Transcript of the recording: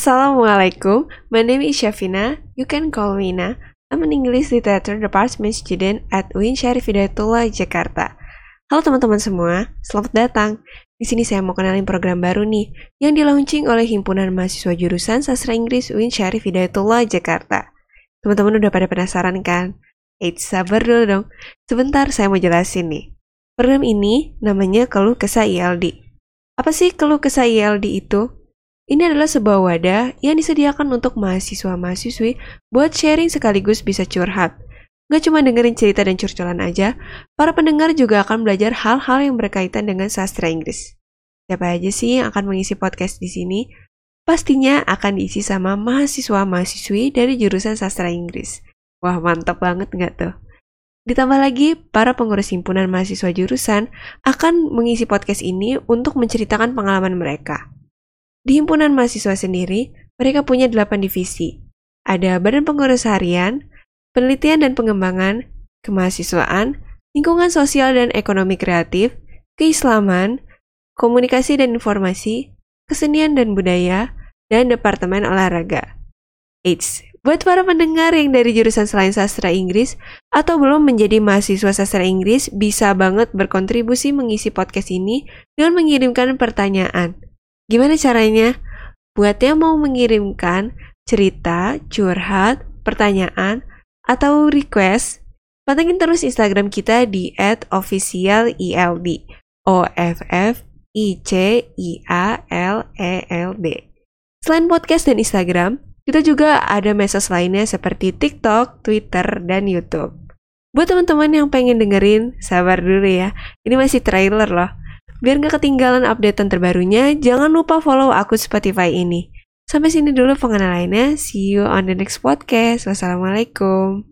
Assalamualaikum, my name is Shafina. You can call me Na. I'm an English Literature Department student at UIN Syarif Hidayatullah, Jakarta. Halo teman-teman semua, selamat datang. Di sini saya mau kenalin program baru nih, yang di-launching oleh Himpunan Mahasiswa Jurusan Sastra Inggris UIN Syarif Hidayatullah, Jakarta. Teman-teman udah pada penasaran kan? Eits, sabar dulu dong. Sebentar, saya mau jelasin nih. Program ini namanya Keluh Kesah ILD. Apa sih Keluh Kesah ILD itu? Ini adalah sebuah wadah yang disediakan untuk mahasiswa-mahasiswi buat sharing sekaligus bisa curhat. Gak cuma dengerin cerita dan curcolan aja, para pendengar juga akan belajar hal-hal yang berkaitan dengan sastra Inggris. Siapa aja sih yang akan mengisi podcast di sini? Pastinya akan diisi sama mahasiswa-mahasiswi dari jurusan sastra Inggris. Wah, mantap banget nggak tuh? Ditambah lagi, para pengurus himpunan mahasiswa jurusan akan mengisi podcast ini untuk menceritakan pengalaman mereka. Di himpunan mahasiswa sendiri, mereka punya 8 divisi. Ada Badan Pengurus Harian, Penelitian dan Pengembangan, Kemahasiswaan, Lingkungan Sosial dan Ekonomi Kreatif, Keislaman, Komunikasi dan Informasi, Kesenian dan Budaya, dan Departemen Olahraga. Eits, buat para pendengar yang dari jurusan selain sastra Inggris atau belum menjadi mahasiswa sastra Inggris, bisa banget berkontribusi mengisi podcast ini dengan mengirimkan pertanyaan. Gimana caranya? Buat yang mau mengirimkan cerita, curhat, pertanyaan, atau request, pantengin terus Instagram kita di @officialeld. O F F I C I A L E L D. Selain podcast dan Instagram, kita juga ada medsos lainnya seperti TikTok, Twitter, dan YouTube. Buat teman-teman yang pengen dengerin, sabar dulu ya. Ini masih trailer loh. Biar nggak ketinggalan updatean terbarunya, jangan lupa follow akun Spotify ini. Sampai sini dulu pengenalannya. See you on the next podcast. Wassalamualaikum.